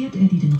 kehrt er die den